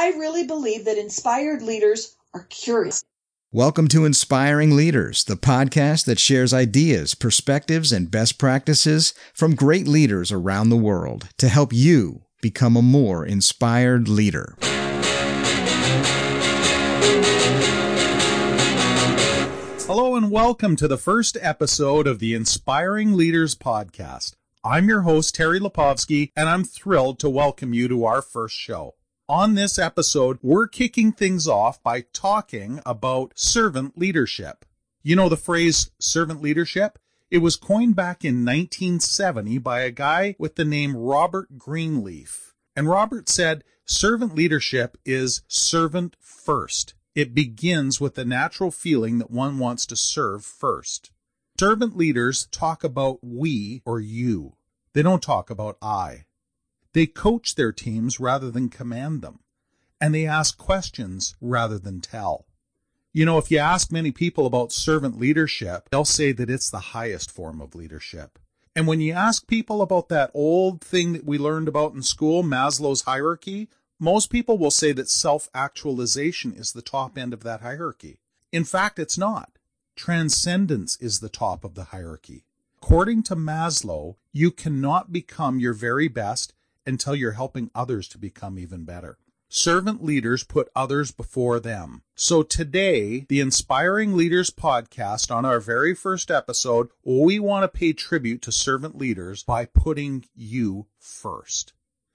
I really believe that inspired leaders are curious. Welcome to Inspiring Leaders, the podcast that shares ideas, perspectives, and best practices from great leaders around the world to help you become a more inspired leader. Hello and welcome to the first episode of the Inspiring Leaders podcast. I'm your host, Terry Lipovski, and I'm thrilled to welcome you to our first show. On this episode, we're kicking things off by talking about servant leadership. You know the phrase servant leadership? It was coined back in 1970 by a guy with the name Robert Greenleaf. And Robert said, servant leadership is servant first. It begins with the natural feeling that one wants to serve first. Servant leaders talk about we or you. They don't talk about I. They coach their teams rather than command them. And they ask questions rather than tell. You know, if you ask many people about servant leadership, they'll say that it's the highest form of leadership. And when you ask people about that old thing that we learned about in school, Maslow's hierarchy, most people will say that self actualization is the top end of that hierarchy. In fact, it's not. Transcendence is the top of the hierarchy. According to Maslow, you cannot become your very best until you're helping others to become even better. Servant leaders put others before them. So today, the Inspiring Leaders podcast, on our very first episode, we want to pay tribute to servant leaders by putting you first.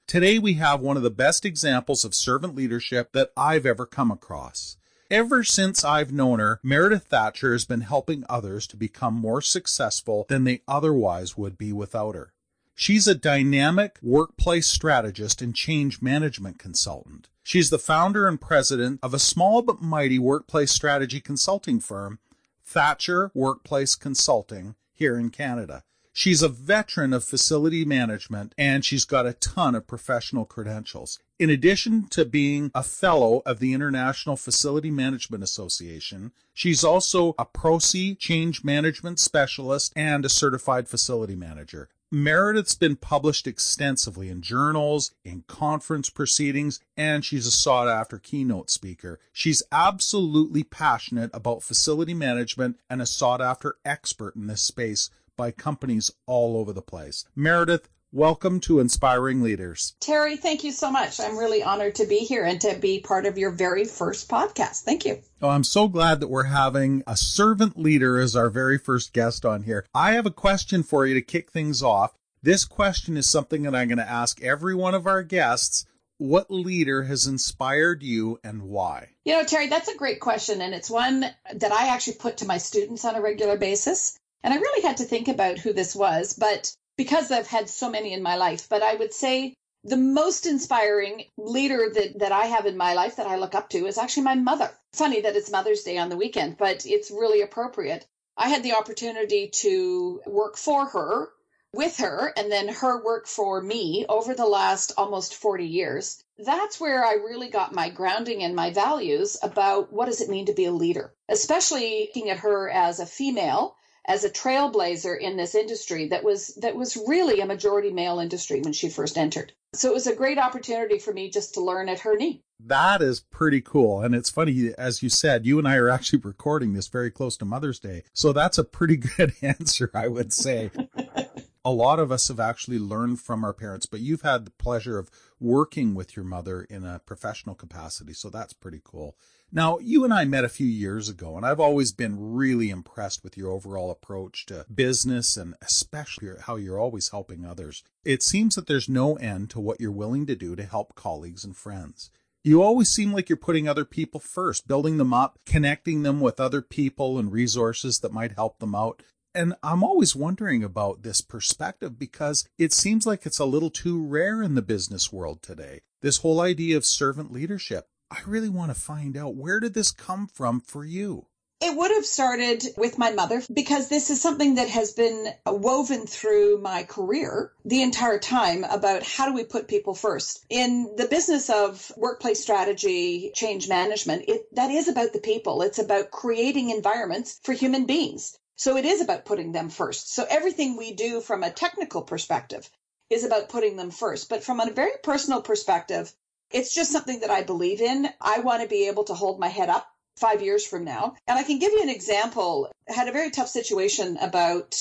Today we have one of the best examples of servant leadership that I've ever come across. Ever since I've known her, Meredith Thatcher has been helping others to become more successful than they otherwise would be without her. She's a dynamic workplace strategist and change management consultant. She's the founder and president of a small but mighty workplace strategy consulting firm, Thatcher Workplace Consulting, here in Canada. She's a veteran of facility management and she's got a ton of professional credentials. In addition to being a fellow of the International Facility Management Association, she's also a Prosci change management specialist and a certified facility manager. Meredith's been published extensively in journals, in conference proceedings, and she's a sought after keynote speaker. She's absolutely passionate about facility management and a sought after expert in this space by companies all over the place. Meredith, welcome to Inspiring Leaders. Terry, thank you so much. I'm really honored to be here and to be part of your very first podcast. Thank you. Oh, I'm so glad that we're having a servant leader as our very first guest on here. I have a question for you to kick things off. This question is something that I'm going to ask every one of our guests. What leader has inspired you and why? You know, Terry, that's a great question. And it's one that I actually put to my students on a regular basis. And I really had to think about who this was, but because I've had so many in my life, but I would say the most inspiring leader that, that I have in my life that I look up to is actually my mother. Funny that it's Mother's Day on the weekend, but it's really appropriate. I had the opportunity to work for her, with her, and then her work for me over the last almost 40 years. That's where I really got my grounding and my values about what does it mean to be a leader, especially looking at her as a female as a trailblazer in this industry that was that was really a majority male industry when she first entered. So it was a great opportunity for me just to learn at her knee. That is pretty cool. And it's funny, as you said, you and I are actually recording this very close to Mother's Day. So that's a pretty good answer, I would say. a lot of us have actually learned from our parents, but you've had the pleasure of working with your mother in a professional capacity. So that's pretty cool. Now, you and I met a few years ago, and I've always been really impressed with your overall approach to business and especially how you're always helping others. It seems that there's no end to what you're willing to do to help colleagues and friends. You always seem like you're putting other people first, building them up, connecting them with other people and resources that might help them out. And I'm always wondering about this perspective because it seems like it's a little too rare in the business world today. This whole idea of servant leadership. I really want to find out where did this come from for you? It would have started with my mother because this is something that has been woven through my career the entire time about how do we put people first. In the business of workplace strategy, change management, it, that is about the people. It's about creating environments for human beings. So it is about putting them first. So everything we do from a technical perspective is about putting them first. But from a very personal perspective, It's just something that I believe in. I want to be able to hold my head up five years from now. And I can give you an example. I had a very tough situation about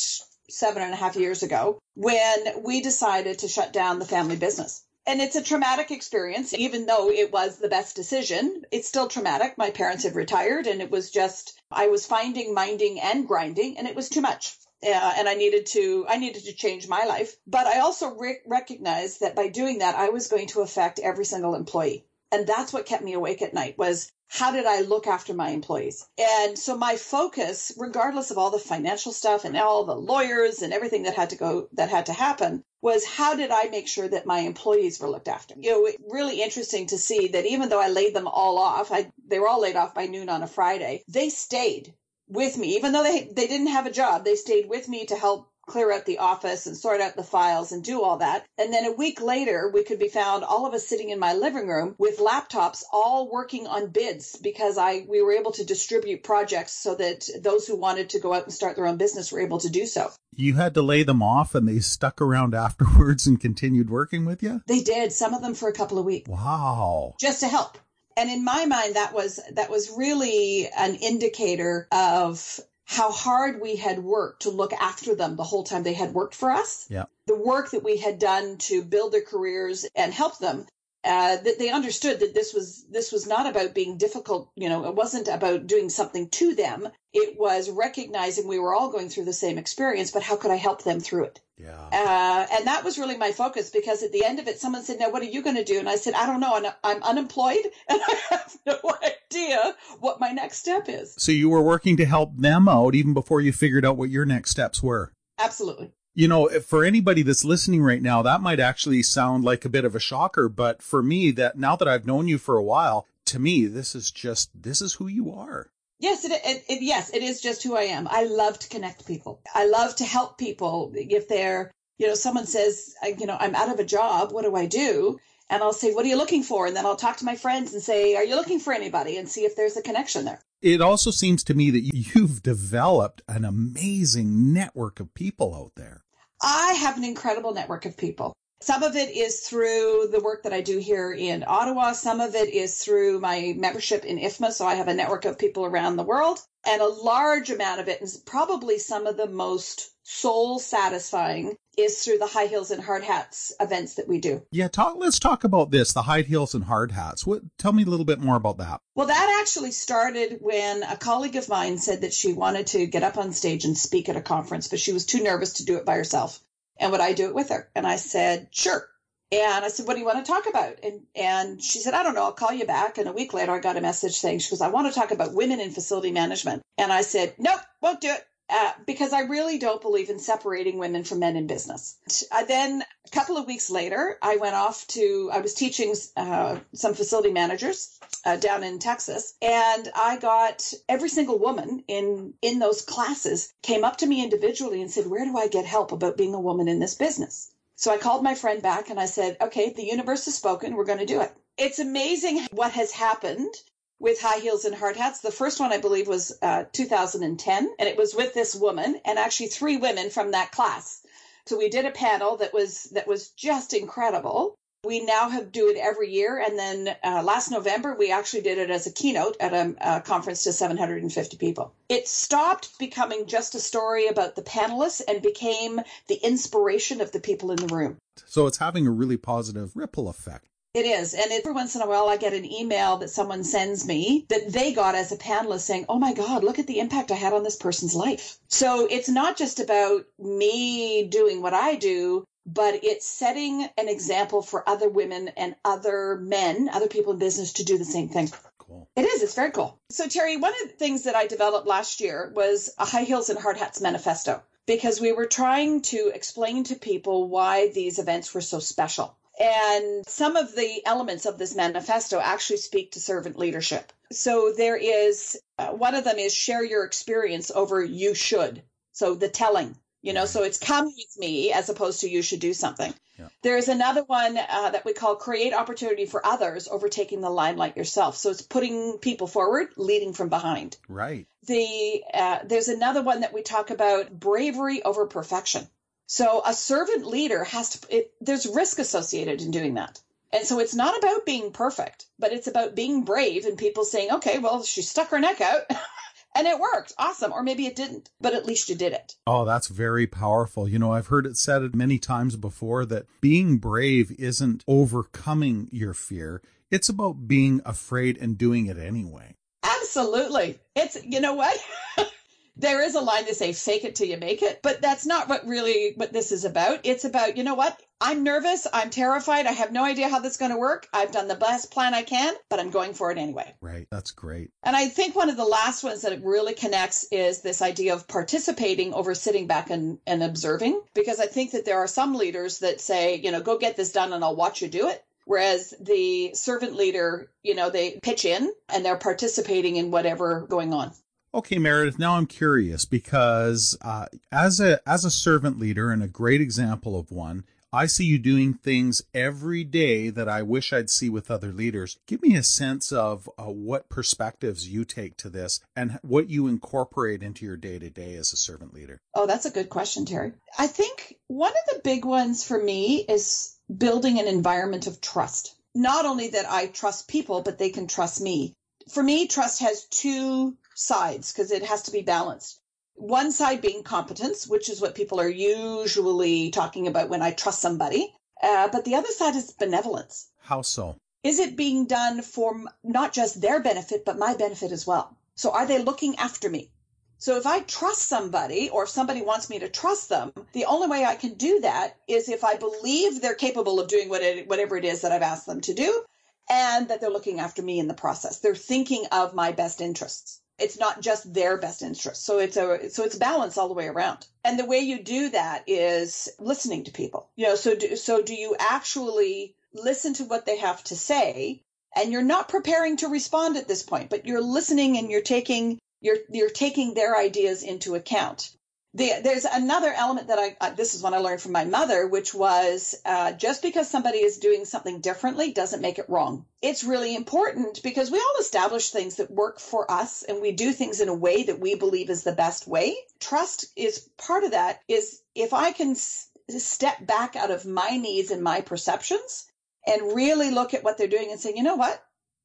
seven and a half years ago when we decided to shut down the family business. And it's a traumatic experience, even though it was the best decision. It's still traumatic. My parents had retired, and it was just, I was finding, minding, and grinding, and it was too much. Uh, and I needed to, I needed to change my life. But I also re- recognized that by doing that, I was going to affect every single employee. And that's what kept me awake at night was how did I look after my employees? And so my focus, regardless of all the financial stuff and all the lawyers and everything that had to go, that had to happen, was how did I make sure that my employees were looked after? You know, really interesting to see that even though I laid them all off, I, they were all laid off by noon on a Friday, they stayed with me, even though they, they didn't have a job, they stayed with me to help clear out the office and sort out the files and do all that. And then a week later, we could be found all of us sitting in my living room with laptops all working on bids because I we were able to distribute projects so that those who wanted to go out and start their own business were able to do so. You had to lay them off and they stuck around afterwards and continued working with you? They did, some of them for a couple of weeks. Wow. Just to help and in my mind that was that was really an indicator of how hard we had worked to look after them the whole time they had worked for us. Yeah. The work that we had done to build their careers and help them. Uh, that they understood that this was this was not about being difficult. You know, it wasn't about doing something to them. It was recognizing we were all going through the same experience, but how could I help them through it? Yeah. Uh, and that was really my focus because at the end of it, someone said, "Now, what are you going to do?" And I said, "I don't know. And I'm unemployed, and I have no idea what my next step is." So you were working to help them out even before you figured out what your next steps were. Absolutely. You know, for anybody that's listening right now, that might actually sound like a bit of a shocker, but for me, that now that I've known you for a while, to me, this is just this is who you are. Yes, it, it, it, yes, it is just who I am. I love to connect people. I love to help people if they're, you know, someone says, you know, I'm out of a job. What do I do? And I'll say, what are you looking for? And then I'll talk to my friends and say, are you looking for anybody? And see if there's a connection there. It also seems to me that you've developed an amazing network of people out there. I have an incredible network of people. Some of it is through the work that I do here in Ottawa. Some of it is through my membership in IFMA. So I have a network of people around the world. And a large amount of it is probably some of the most soul satisfying is through the high heels and hard hats events that we do. Yeah, talk let's talk about this, the high heels and hard hats. What tell me a little bit more about that. Well, that actually started when a colleague of mine said that she wanted to get up on stage and speak at a conference, but she was too nervous to do it by herself and would I do it with her? And I said, sure. And I said, what do you want to talk about? And and she said, I don't know, I'll call you back. And a week later, I got a message saying, she goes, I want to talk about women in facility management. And I said, nope, won't do it. Uh, because I really don't believe in separating women from men in business. I then, a couple of weeks later, I went off to, I was teaching uh, some facility managers uh, down in Texas, and I got every single woman in in those classes came up to me individually and said, "Where do I get help about being a woman in this business?" So I called my friend back and I said, "Okay, the universe has spoken. We're going to do it." It's amazing what has happened with high heels and hard hats. The first one, I believe, was uh, 2010, and it was with this woman and actually three women from that class. So we did a panel that was that was just incredible. We now have do it every year, and then uh, last November we actually did it as a keynote at a, a conference to 750 people. It stopped becoming just a story about the panelists and became the inspiration of the people in the room. So it's having a really positive ripple effect. It is. And every once in a while, I get an email that someone sends me that they got as a panelist saying, Oh my God, look at the impact I had on this person's life. So it's not just about me doing what I do, but it's setting an example for other women and other men, other people in business to do the same thing. Cool. It is. It's very cool. So, Terry, one of the things that I developed last year was a high heels and hard hats manifesto because we were trying to explain to people why these events were so special. And some of the elements of this manifesto actually speak to servant leadership. So there is uh, one of them is share your experience over you should. So the telling, you know, so it's come with me as opposed to you should do something. Yeah. There's another one uh, that we call create opportunity for others, overtaking the limelight yourself. So it's putting people forward, leading from behind. Right. The uh, there's another one that we talk about bravery over perfection. So a servant leader has to, it, there's risk associated in doing that. And so it's not about being perfect, but it's about being brave and people saying, okay, well, she stuck her neck out. and it worked. Awesome. Or maybe it didn't, but at least you did it. Oh, that's very powerful. You know, I've heard it said many times before that being brave isn't overcoming your fear. It's about being afraid and doing it anyway. Absolutely. It's, you know what? there is a line to say fake it till you make it, but that's not what really what this is about. It's about, you know what? I'm nervous, I'm terrified, I have no idea how this is going to work. I've done the best plan I can, but I'm going for it anyway. Right. That's great. And I think one of the last ones that it really connects is this idea of participating over sitting back and, and observing. Because I think that there are some leaders that say, you know, go get this done and I'll watch you do it. Whereas the servant leader, you know, they pitch in and they're participating in whatever going on. Okay, Meredith. Now I'm curious because uh, as a as a servant leader and a great example of one, I see you doing things every day that I wish I'd see with other leaders. Give me a sense of uh, what perspectives you take to this and what you incorporate into your day to day as a servant leader. Oh, that's a good question, Terry. I think one of the big ones for me is building an environment of trust. Not only that I trust people, but they can trust me. For me, trust has two sides because it has to be balanced. One side being competence, which is what people are usually talking about when I trust somebody. Uh, but the other side is benevolence. How so? Is it being done for not just their benefit, but my benefit as well? So are they looking after me? So if I trust somebody or if somebody wants me to trust them, the only way I can do that is if I believe they're capable of doing what it, whatever it is that I've asked them to do and that they're looking after me in the process. They're thinking of my best interests it's not just their best interest. So it's a so it's balance all the way around. And the way you do that is listening to people. You know, so do, so do you actually listen to what they have to say and you're not preparing to respond at this point, but you're listening and you're taking you're you're taking their ideas into account the, there's another element that I, uh, this is what I learned from my mother, which was uh, just because somebody is doing something differently doesn't make it wrong. It's really important because we all establish things that work for us and we do things in a way that we believe is the best way. Trust is part of that is if I can s- step back out of my needs and my perceptions and really look at what they're doing and say, you know what?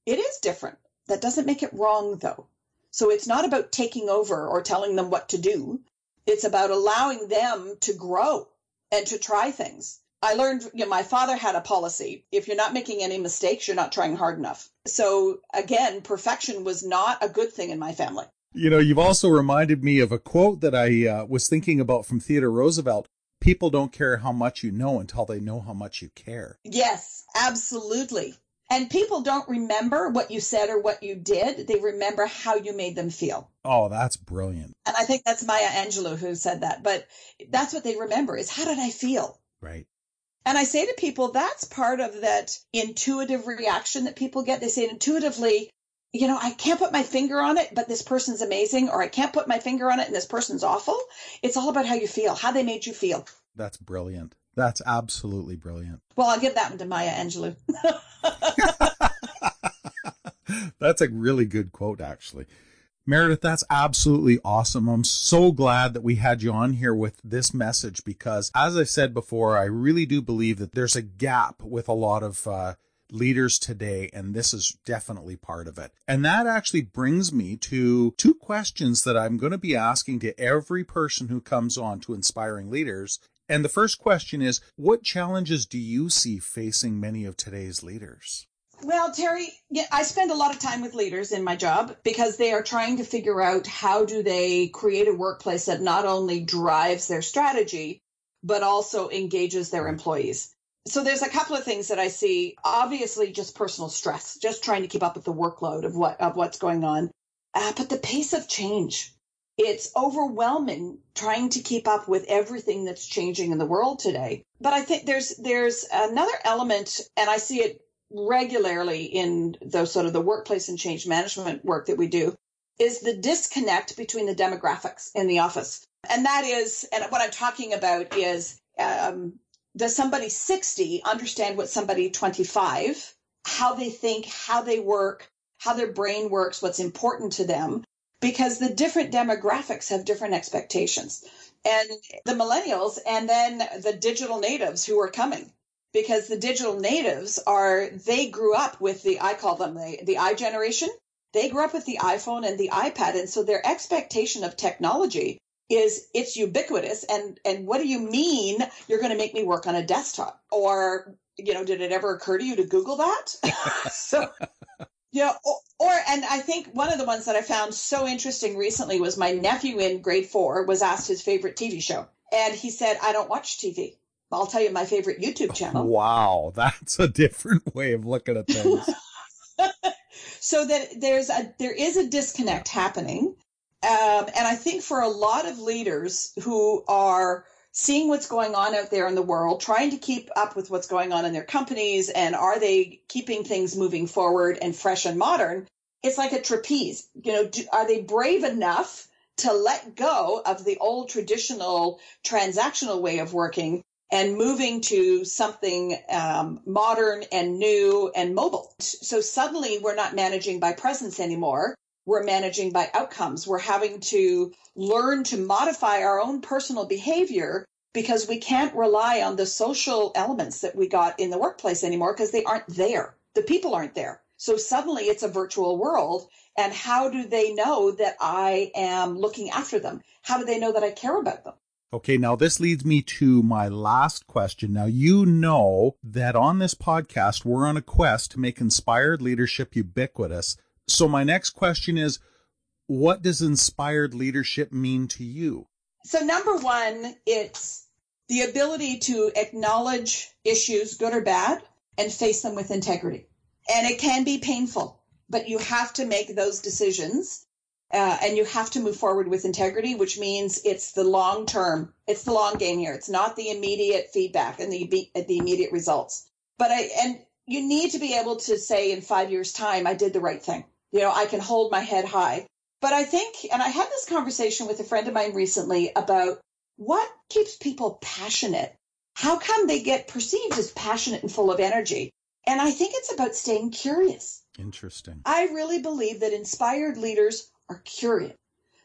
It is different. That doesn't make it wrong though. So it's not about taking over or telling them what to do it's about allowing them to grow and to try things. I learned, you know, my father had a policy. If you're not making any mistakes, you're not trying hard enough. So again, perfection was not a good thing in my family. You know, you've also reminded me of a quote that I uh, was thinking about from Theodore Roosevelt. People don't care how much you know until they know how much you care. Yes, absolutely. And people don't remember what you said or what you did. They remember how you made them feel. Oh, that's brilliant. And I think that's Maya Angelou who said that. But that's what they remember is how did I feel? Right. And I say to people, that's part of that intuitive reaction that people get. They say intuitively, you know, I can't put my finger on it, but this person's amazing, or I can't put my finger on it and this person's awful. It's all about how you feel, how they made you feel. That's brilliant. That's absolutely brilliant. Well, I'll give that one to Maya Angelou. that's a really good quote, actually. Meredith, that's absolutely awesome. I'm so glad that we had you on here with this message because, as I said before, I really do believe that there's a gap with a lot of uh, leaders today, and this is definitely part of it. And that actually brings me to two questions that I'm going to be asking to every person who comes on to Inspiring Leaders. And the first question is What challenges do you see facing many of today's leaders? Well, Terry, yeah, I spend a lot of time with leaders in my job because they are trying to figure out how do they create a workplace that not only drives their strategy, but also engages their employees. So there's a couple of things that I see. Obviously, just personal stress, just trying to keep up with the workload of what of what's going on, uh, but the pace of change it's overwhelming trying to keep up with everything that's changing in the world today. But I think there's there's another element, and I see it regularly in the sort of the workplace and change management work that we do, is the disconnect between the demographics in the office. And that is, and what I'm talking about is, um, does somebody 60 understand what somebody 25, how they think, how they work, how their brain works, what's important to them, because the different demographics have different expectations. And the millennials and then the digital natives who are coming. because the digital natives are they grew up with the I call them the the I generation. They grew up with the iPhone and the iPad, and so their expectation of technology is it's ubiquitous. And and what do you mean you're going to make me work on a desktop? Or you know, did it ever occur to you to Google that? so yeah, or, or, and I think one of the ones that I found so interesting recently was my nephew in grade four was asked his favorite TV show, and he said, "I don't watch TV." I'll tell you my favorite YouTube channel. Wow, that's a different way of looking at things. so that there's a there is a disconnect happening, um, and I think for a lot of leaders who are seeing what's going on out there in the world, trying to keep up with what's going on in their companies, and are they keeping things moving forward and fresh and modern? It's like a trapeze. You know, do, are they brave enough to let go of the old traditional transactional way of working and moving to something um, modern and new and mobile? So suddenly we're not managing by presence anymore we're managing by outcomes. We're having to learn to modify our own personal behavior because we can't rely on the social elements that we got in the workplace anymore because they aren't there. The people aren't there. So suddenly it's a virtual world. And how do they know that I am looking after them? How do they know that I care about them? Okay, now this leads me to my last question. Now, you know that on this podcast, we're on a quest to make inspired leadership ubiquitous. So, my next question is what does inspired leadership mean to you? So, number one, it's the ability to acknowledge issues, good or bad, and face them with integrity. And it can be painful, but you have to make those decisions uh, and you have to move forward with integrity, which means it's the long term, it's the long game here. It's not the immediate feedback and the the immediate results. But I and you need to be able to say in five years' time, I did the right thing. You know, I can hold my head high. But I think, and I had this conversation with a friend of mine recently about what keeps people passionate. How come they get perceived as passionate and full of energy? And I think it's about staying curious. Interesting. I really believe that inspired leaders are curious.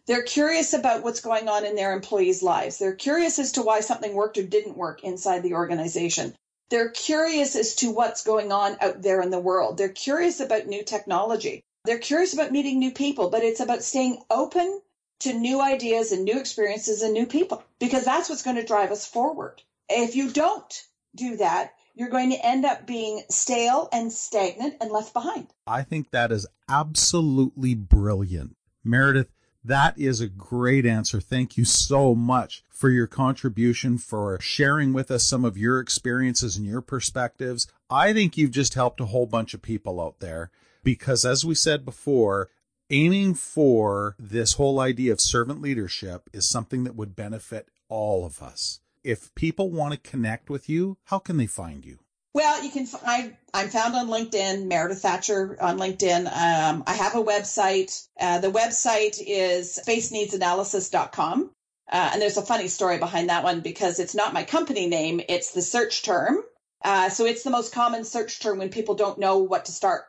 They're curious about what's going on in their employees' lives. They're curious as to why something worked or didn't work inside the organization. They're curious as to what's going on out there in the world. They're curious about new technology. They're curious about meeting new people, but it's about staying open to new ideas and new experiences and new people because that's what's going to drive us forward. If you don't do that, you're going to end up being stale and stagnant and left behind. I think that is absolutely brilliant. Meredith, that is a great answer. Thank you so much for your contribution, for sharing with us some of your experiences and your perspectives. I think you've just helped a whole bunch of people out there because as we said before, aiming for this whole idea of servant leadership is something that would benefit all of us. If people want to connect with you, how can they find you? Well, you can. I I'm found on LinkedIn, Meredith Thatcher on LinkedIn. Um, I have a website. Uh, the website is spaceneedsanalysis.com. Uh, and there's a funny story behind that one because it's not my company name; it's the search term. Uh, so it's the most common search term when people don't know what to start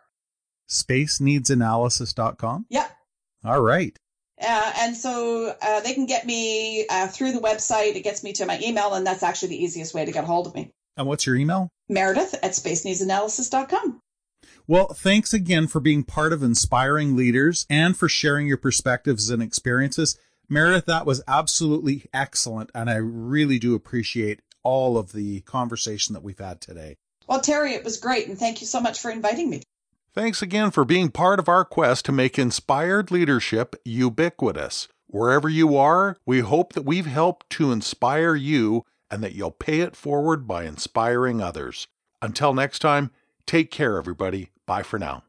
spaceneedsanalysis.com? Yep. All right. Uh, and so uh, they can get me uh, through the website. It gets me to my email, and that's actually the easiest way to get a hold of me. And what's your email? Meredith at spaceneedsanalysis.com. Well, thanks again for being part of Inspiring Leaders and for sharing your perspectives and experiences. Meredith, that was absolutely excellent, and I really do appreciate all of the conversation that we've had today. Well, Terry, it was great, and thank you so much for inviting me. Thanks again for being part of our quest to make inspired leadership ubiquitous. Wherever you are, we hope that we've helped to inspire you and that you'll pay it forward by inspiring others. Until next time, take care, everybody. Bye for now.